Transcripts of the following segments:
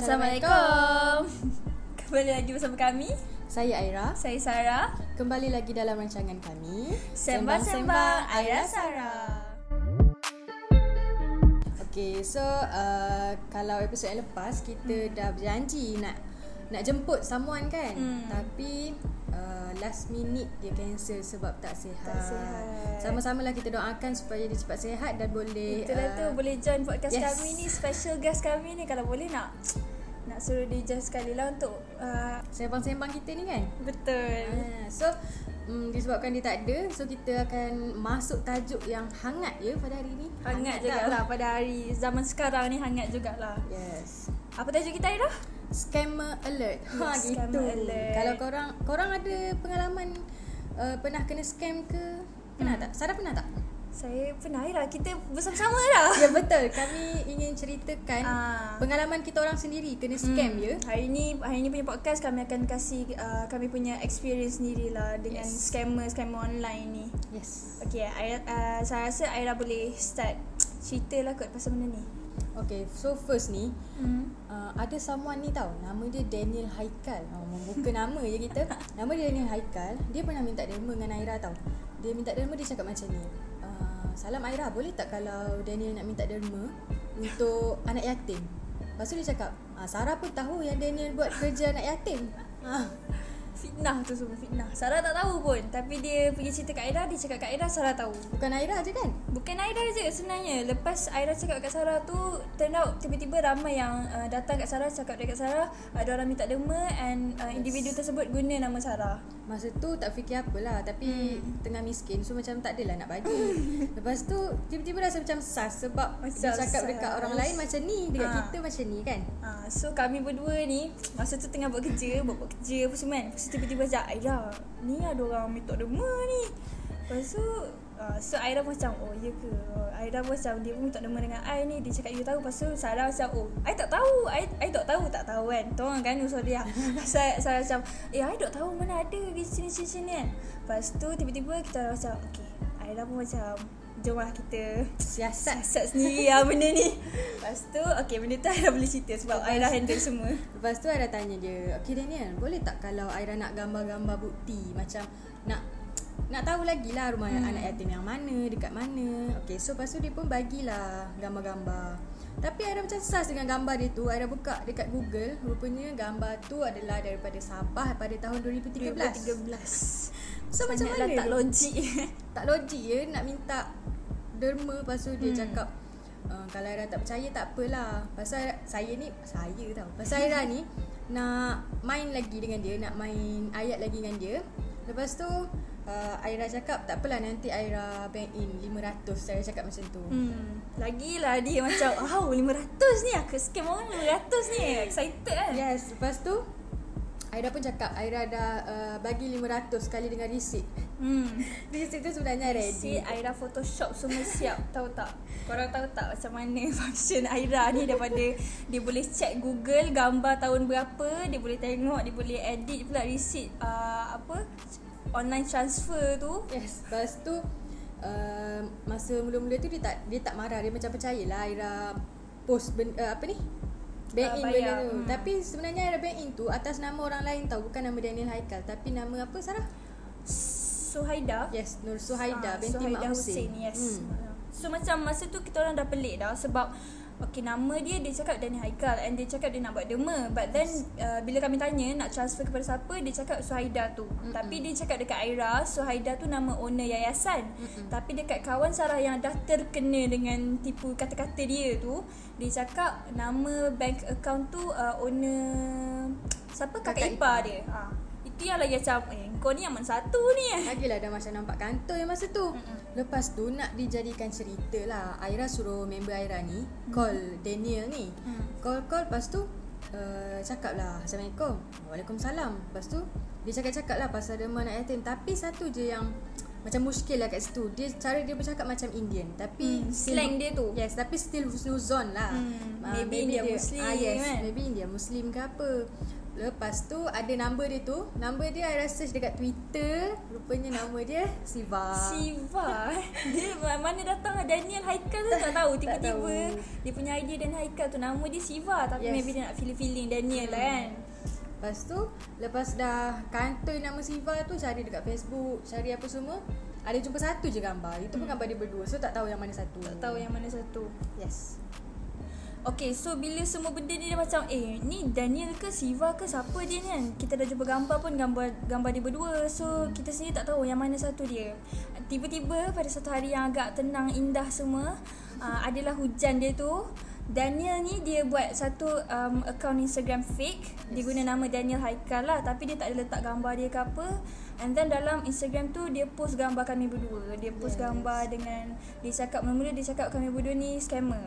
Assalamualaikum. Kembali lagi bersama kami. Saya Aira. Saya Sarah. Kembali lagi dalam rancangan kami Sembang-sembang Aira Sarah. Okay, so uh, kalau episod yang lepas kita hmm. dah berjanji nak nak jemput someone kan. Hmm. Tapi uh, last minute dia cancel sebab tak sihat. Tak sihat. Sama-sama lah kita doakan supaya dia cepat sihat dan boleh Itulah tu boleh join podcast yes. kami ni special guest kami ni kalau boleh nak nak suruh dia join sekali lah untuk uh, sembang-sembang kita ni kan. betul. Ah, so um, disebabkan dia tak ada so kita akan masuk tajuk yang hangat ya pada hari ni. Hangat jugalah pada hari zaman sekarang ni hangat jugalah. Yes. Apa tajuk kita Aira? Scammer alert. Ha gitu. alert. Kalau korang korang ada pengalaman uh, pernah kena scam ke? Pernah Hmm. tak? Sarah pernah tak? Saya pernah Aira. Kita bersama-sama dah. Ya betul. Kami ingin ceritakan Ah. pengalaman kita orang sendiri kena scam Hmm. ya. Hari ni hari ni punya podcast kami akan kasih uh, kami punya experience sendiri lah dengan Yes. scammer scammer online ni. Yes. Okay, Aira, uh, saya rasa Aira boleh start cerita lah kot pasal benda ni. Okay, so first ni Hmm. uh, ada someone ni tau Nama dia Daniel Haikal oh, Membuka nama je kita Nama dia Daniel Haikal Dia pernah minta derma dengan Aira tau Dia minta derma dia cakap macam ni Salam Aira boleh tak kalau Daniel nak minta derma Untuk anak yatim? Lepas tu dia cakap ah, Sarah pun tahu yang Daniel buat kerja anak yatim. Ah, Fitnah tu semua fitnah. Sarah tak tahu pun. Tapi dia pergi cerita kat Aira, dia cakap kat Aira Sarah tahu. Bukan Aira je kan Bukan Aira je sebenarnya. Lepas Aira cakap kat Sarah tu, turn out tiba-tiba ramai yang uh, datang kat Sarah cakap dekat Sarah, ada orang minta derma and uh, individu tersebut guna nama Sarah. Masa tu tak fikir apalah Tapi hmm. tengah miskin So macam tak adalah nak bagi Lepas tu Tiba-tiba rasa macam sas Sebab Macam dia cakap dekat orang lain macam ni Dekat Ha. kita macam ni kan Ha, so kami berdua ni Masa tu tengah buat kerja Buat, buat kerja apa semua kan Lepas tiba-tiba macam Aira Ni ada orang minta derma ni. Lepas tu uh, So Aira macam Oh ya ke? Aira macam Dia pun minta derma dengan I ni. Dia cakap you tahu? Lepas tu Sarah macam Oh I tak tahu. I, I tak tahu Tak tahu kan? Tolong kan Usah dia. Sarah, Sarah macam Eh I tak tahu mana ada Di sini-sini kan? Lepas tu tiba-tiba Kita macam Okay. Aira pun macam Jomlah kita Siasat. Siasat sendiri lah benda ni. Lepas tu Okay benda tu Aira boleh cerita Sebab Aira handle semua. Lepas tu Aira tanya dia Okay Daniel Boleh tak kalau Aira nak gambar-gambar bukti? Macam Nak nak tahu lagi lah rumah hmm. anak yatim yang mana Dekat mana. Okay so lepas tu dia pun bagilah Gambar-gambar Tapi Aira macam sas dengan gambar dia tu. Aira buka dekat Google. Rupanya gambar tu adalah daripada Sabah Pada tahun 2013 2013 So macam Banyaklah mana tak tu? logik tak logik ya. Nak minta derma lepas tu dia Hmm. cakap uh, kalau Aira tak percaya tak apalah. Pasal saya ni saya tau. Pasal Aira ni nak main lagi dengan dia nak main ayat lagi dengan dia. Lepas tu uh, Aira cakap tak apalah nanti Aira bank in 500 saya cakap macam tu. Hmm. Lagilah dia macam Wow 500 ni Aku scam orang 500 ni. Excited kan? Yes lepas tu Aira pun cakap Aira dah uh, bagi 500 kali dengan receipt. Hmm. receipt tu sebenarnya ready. Aira Photoshop semua siap. Tahu tak? Korang tahu tak Macam mana function Aira ni Daripada Dia boleh check Google Gambar tahun berapa Dia boleh tengok Dia boleh edit pula receipt uh, Apa Online transfer tu Yes, lepas tu uh, masa mula-mula tu dia tak dia tak marah, dia macam percayalah Aira post ben, uh, apa ni? Bank Ah, in benda tu. hmm. Tapi sebenarnya Aira bank in tu atas nama orang lain tau, bukan nama Daniel Haikal, tapi nama apa Sarah? Suhaida Yes, Nur Suhaida Ah, binti Suhaida Mak Hussein. yes. Hmm. So macam masa tu kita orang dah pelik dah sebab Okay nama dia dia cakap Daniel Haikal and dia cakap dia nak buat derma but then uh, bila kami tanya nak transfer kepada siapa dia cakap Suhaida tu Mm-mm. tapi dia cakap dekat Aira Suhaida tu nama owner yayasan Mm-mm. tapi dekat kawan Sarah yang dah terkena dengan tipu kata-kata dia tu dia cakap nama bank account tu uh, owner siapa kakak, Kakak ipar ipar. dia ha. Itu yang lagi macam eh kau ni yang mana satu ni eh Lagilah dah macam nampak kantor yang masa tu. Mm-mm. Lepas tu nak dijadikan cerita lah. Aira suruh member Aira ni call Daniel ni. Hmm. Call-call lepas tu uh, cakap lah Assalamualaikum Waalaikumsalam Lepas tu dia cakap-cakap lah pasal derma anak yatim Tapi satu je yang macam muskil lah kat situ Dia cara dia bercakap macam Indian Tapi Hmm, still- slang dia tu. Yes tapi still husnuzon lah Hmm, Ah, maybe India Muslim ah, yes, kan? Maybe India Muslim ke apa Lepas tu ada number dia tu. Number dia I rasa dekat Twitter. Rupanya nama dia Siva. Siva. Dia mana datang Daniel Haikal tu tak tahu. Tiba-tiba tahu. Dia punya idea Dan Haikal tu. Nama dia Siva. Tapi Yes. maybe dia nak feeling-feeling Daniel lah kan. Lepas tu Lepas dah kantoi nama Siva tu Cari dekat Facebook Cari apa semua Ada jumpa satu je gambar. Itu pun gambar dia berdua. So tak tahu yang mana satu. Tak tahu yang mana satu. Yes Okay so bila semua benda ni dia macam Eh ni Daniel ke Siva ke siapa dia ni kan? Kita dah jumpa gambar pun gambar gambar dia berdua. So kita sendiri tak tahu yang mana satu dia. Tiba-tiba pada satu hari yang agak tenang indah semua uh, Adalah hujan dia tu Daniel ni dia buat satu um, account Instagram fake Dia Yes. guna nama Daniel Haikal lah Tapi dia tak ada letak gambar dia ke apa And then dalam Instagram tu dia post gambar kami berdua Dia post Yes. gambar dengan Dia cakap mula-mula dia cakap kami berdua ni scammer.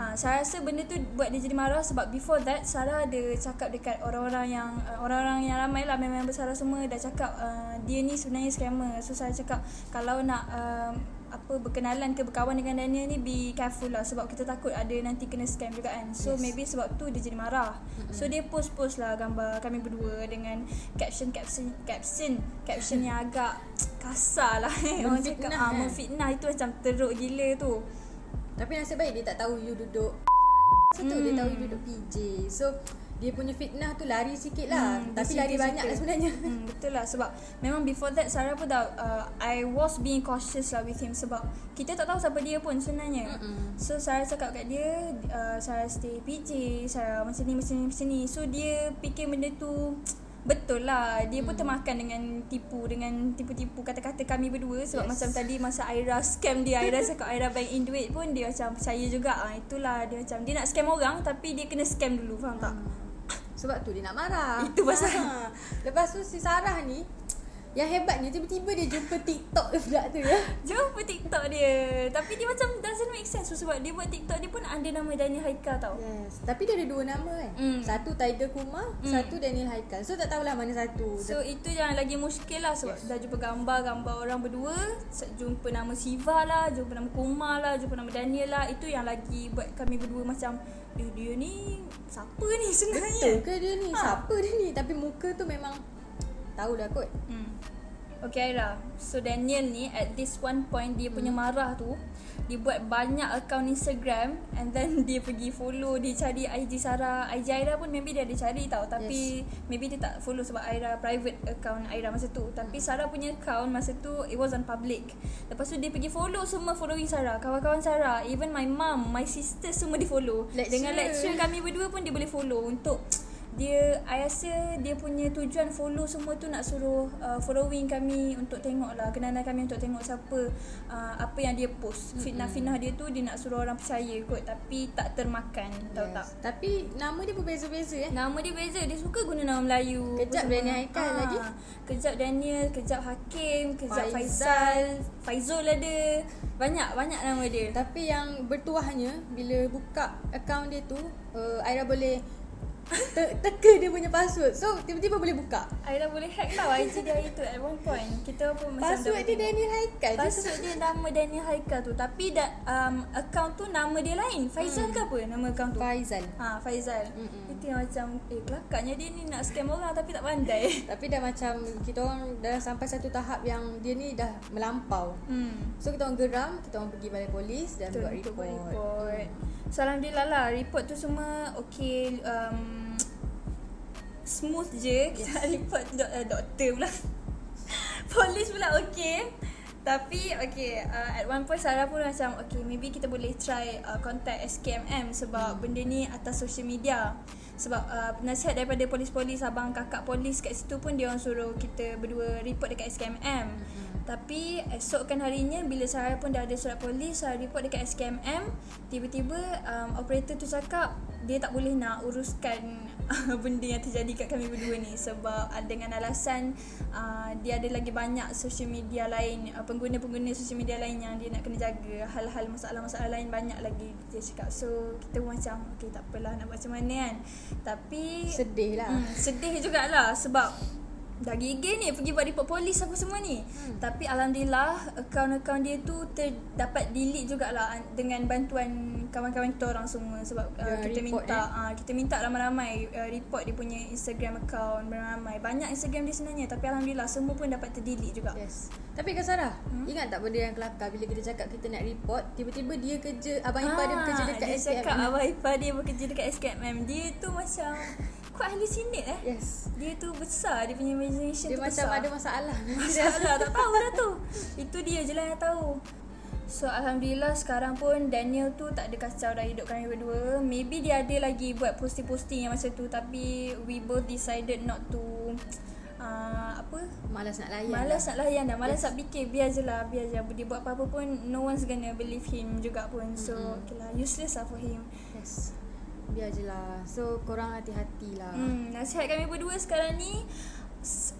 Ha, saya rasa benda tu buat dia jadi marah sebab before that Sarah ada cakap dekat orang-orang yang uh, orang-orang yang ramai lah member Sarah semua dah cakap uh, dia ni sebenarnya scammer. So saya cakap kalau nak uh, apa berkenalan ke berkawan dengan Daniel ni be careful lah sebab kita takut ada nanti kena scam juga kan. So Yes. maybe sebab tu dia jadi marah. Mm-hmm. So dia post-post lah gambar kami berdua dengan caption caption caption caption yang agak kasar lah. Orang cakap ah kan? memfitnah itu macam teruk gila tu. Tapi nasib baik dia tak tahu you duduk Situ hmm. dia tahu you duduk PJ So dia punya fitnah tu lari sikit lah Hmm, Tapi dia lari sikit banyak lah sikit. sebenarnya Hmm, betul lah sebab memang before that Sarah pun dah uh, I was being cautious lah with him sebab kita tak tahu siapa dia pun sebenarnya. Mm-mm. So Sarah cakap kat dia uh, Sarah stay PJ, Sarah macam ni macam ni macam ni. So dia fikir benda tu betul lah. Dia pun termakan dengan tipu dengan tipu-tipu kata-kata kami berdua sebab Yes. macam tadi masa Aira scam dia Aira cakap Aira bank in duit pun dia macam percaya juga. Ah itulah dia macam dia nak scam orang tapi dia kena scam dulu faham tak? Sebab tu dia nak marah Itu pasal. ha. Lepas tu si Sarah ni Yang hebatnya tiba-tiba dia jumpa TikTok dia pula tu ya. Jumpa TikTok dia. Tapi dia macam Doesn't make sense Sebab dia buat TikTok dia pun Ada nama Daniel Haikal tau. Yes Tapi dia ada dua nama kan Mm. Satu Tiger Kumar Mm. Satu Daniel Haikal. So tak tahulah mana satu. So itu yang lagi muskil lah Sebab dah jumpa gambar-gambar orang berdua. Jumpa nama Siva lah Jumpa nama Kumar lah Jumpa nama Daniel lah. Itu yang lagi buat kami berdua macam Eh dia ni Siapa ni sebenarnya? Betul ke dia ni? Ha. Siapa dia ni? Tapi muka tu memang Tahulah kot. Hmm. Okay Aira. So Daniel ni At this one point Dia punya marah tu Dia buat banyak account Instagram And then dia pergi follow Dia cari IG Sarah. IG Aira pun maybe dia ada cari tau Tapi Maybe dia tak follow Sebab Aira private account Aira masa tu. Tapi Sarah punya account Masa tu It was on public. Lepas tu dia pergi follow Semua following Sarah Kawan-kawan Sarah. Even my mum My sister semua dia follow. Lecturer. Dengan lecture kami berdua pun Dia boleh follow Untuk dia I rasa dia punya tujuan follow semua tu nak suruh uh, following kami untuk tengok lah kenalan kami untuk tengok siapa uh, apa yang dia post. Fitnah-fitnah dia tu dia nak suruh orang percaya kot tapi tak termakan tahu tak? Tapi nama dia berbeza-beza eh? Nama dia beza Dia suka guna nama Melayu. Kejap Daniel. Haikal Ah, lagi. Kejap Daniel Kejap Hakim Kejap Faizal. Faizal. Faizul ada. Banyak Banyak nama dia. Tapi yang bertuahnya Bila buka account dia tu uh, Aira boleh te- Teka dia punya password. So tiba-tiba boleh buka. Aira boleh hack tau. IG dia itu At one point. Kita pun macam Password dah- dia Daniel Haikal. Password dia nama Daniel Haikal tu. Tapi da, um, account tu nama dia lain. Faizal Hmm. ke apa nama account tu? Faizal. Ha Faizal. Mm-mm. Itu yang macam Eh kelakarnya dia ni nak scam orang Tapi tak pandai. Tapi dah macam Kita orang dah sampai satu tahap Yang dia ni dah melampau. Hmm. So kita orang geram Kita orang pergi balai polis Dan Betul, buat report, report. So Alhamdulillah lah Report tu semua Okay um, Smooth je. Kita yes. report do- uh, Doktor pula. Polis pula okay tapi okay uh, At one point Sarah pun macam Okay maybe kita boleh try uh, Contact SKMM Sebab benda ni Atas social media. Sebab uh, Nasihat daripada polis-polis Abang kakak polis kat situ pun Dia orang suruh kita Berdua report dekat SKMM tapi esokkan harinya bila Sarah pun dah ada surat polis, Sarah report dekat SKMM, tiba-tiba um, operator tu cakap dia tak boleh nak uruskan benda yang terjadi kat kami berdua ni sebab uh, dengan alasan uh, dia ada lagi banyak social media lain, uh, pengguna-pengguna social media lain yang dia nak kena jaga, hal-hal masalah-masalah lain banyak lagi dia cakap. So kita macam okay tak apalah nak buat macam mana kan. Tapi Sedih lah Hmm, sedih jugalah sebab dah gigih ni pergi buat report polis apa semua ni. Hmm. Tapi alhamdulillah akaun-akaun dia tu ter, dapat delete jugalah an- dengan bantuan kawan-kawan kita orang semua sebab uh, Dia kita report, minta eh? uh, kita minta ramai-ramai uh, report dia punya Instagram account ramai-ramai. Banyak Instagram dia sebenarnya tapi alhamdulillah semua pun dapat terdelete juga. Yes. Tapi Kak Sarah, hmm? ingat tak benda yang kelakar bila kita cakap kita nak report, tiba-tiba dia kerja, abang ipar dia bekerja dekat Ah, dia SKM. cakap abang ipar dia bekerja dekat SKMM. Dia tu macam quite hallucinate eh. Yes. Dia tu besar dia punya imagination Dia tu macam besar. ada masalah. Masalah tak tahu dah tu Itu dia je lah yang tahu So Alhamdulillah sekarang pun Daniel tu tak ada kacau dah hidup kami berdua Maybe dia ada lagi buat posting-posting yang macam tu Tapi we both decided not to uh, Apa Malas nak layan. Malas lah. nak layan dah Malas nak fikir Biar je lah Biar je Dia buat apa-apa pun No one's gonna believe him juga pun So Mm-mm. okay lah Useless lah for him Yes. Biar je lah. So korang hati-hati lah. Hmm, nasihat kami berdua sekarang ni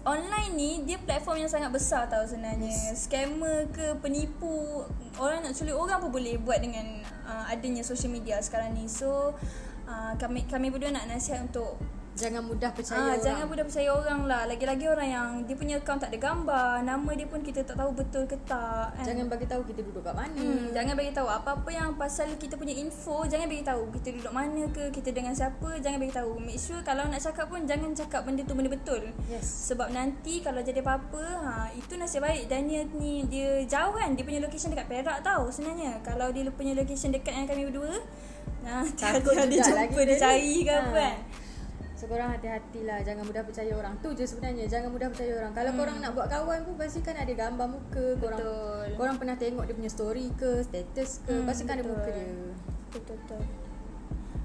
online ni dia platform yang sangat besar tau sebenarnya. Scammer ke penipu, orang nak culik orang pun boleh buat dengan uh, adanya social media sekarang ni. So uh, kami kami berdua nak nasihat untuk Jangan mudah percaya Ah, orang. jangan mudah percaya orang lah. Lagi-lagi orang yang dia punya account tak ada gambar, nama dia pun kita tak tahu betul ke tak. Kan? Jangan bagi tahu kita duduk kat mana. Hmm, jangan bagi tahu apa-apa yang pasal kita punya info, jangan bagi tahu kita duduk mana ke, kita dengan siapa, jangan bagi tahu. Make sure kalau nak cakap pun jangan cakap benda tu benda betul. Yes. Sebab nanti kalau jadi apa-apa, ha itu nasib baik Daniel ni dia jauh kan, dia punya location dekat Perak tau sebenarnya. Kalau dia punya location dekat yang kami berdua, nah Takut dia juga jumpa dia dia cari ke apa Ha. kan. So korang hati-hatilah Jangan mudah percaya orang Tu je sebenarnya Jangan mudah percaya orang Kalau Hmm. korang nak buat kawan pun Pasti kan ada gambar muka korang, Betul. Korang pernah tengok dia punya story ke Status ke Hmm, Pasti kan ada betul. muka dia Betul betul.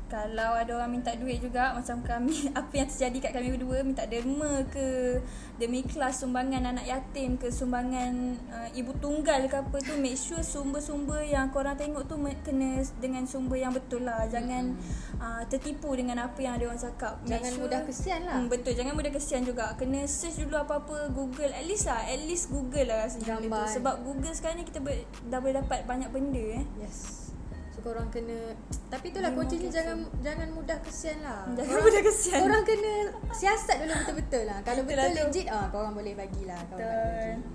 Kalau ada orang minta duit juga macam kami apa yang terjadi kat kami berdua minta derma ke demi kelas sumbangan anak yatim ke sumbangan uh, ibu tunggal ke apa tu make sure sumber-sumber yang korang tengok tu kena dengan sumber yang betul lah. Jangan uh, tertipu dengan apa yang ada orang cakap. Make Jangan mudah kesian lah. hmm, betul jangan mudah kesian juga. Kena search dulu apa-apa Google at least lah at least Google lah rasanya Gambar. tu. Sebab Google sekarang ni kita ber, dah boleh dapat banyak benda eh. Yes korang kena Tapi itulah Memang kuncinya betul. jangan jangan mudah kesian lah Jangan Korang- mudah kesian. Korang kena siasat dulu betul-betul lah Kalau Betul betul tu. legit ah, Korang boleh bagilah Betul. bagi.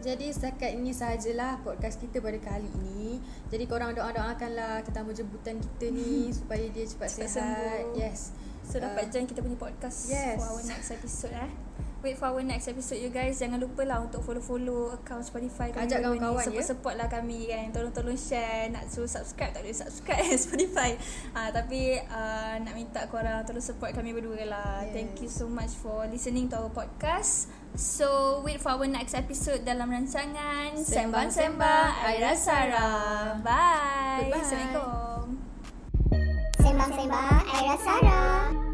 Jadi setakat ini sahajalah podcast kita pada kali ini. Jadi korang doa-doakanlah tetamu jemputan kita ni supaya dia cepat, Cepat sihat. sembuh. Yes. So uh, dapat join kita punya podcast yes. for our next episode eh. Wait for our next episode you guys. Jangan lupa lah untuk follow-follow account Spotify kami. Ajak kawan-kawan, ya. Support-support lah kami kan. Tolong-tolong share. Nak suruh subscribe tak boleh subscribe Spotify. Ah tapi uh, nak minta korang tolong support kami berdua lah. Yes. Thank you so much for listening to our podcast. So wait for our next episode dalam rancangan Sembang-Sembang Aira Sarah. Bye. Goodbye. Assalamualaikum. Sembang-sembang Aira Sarah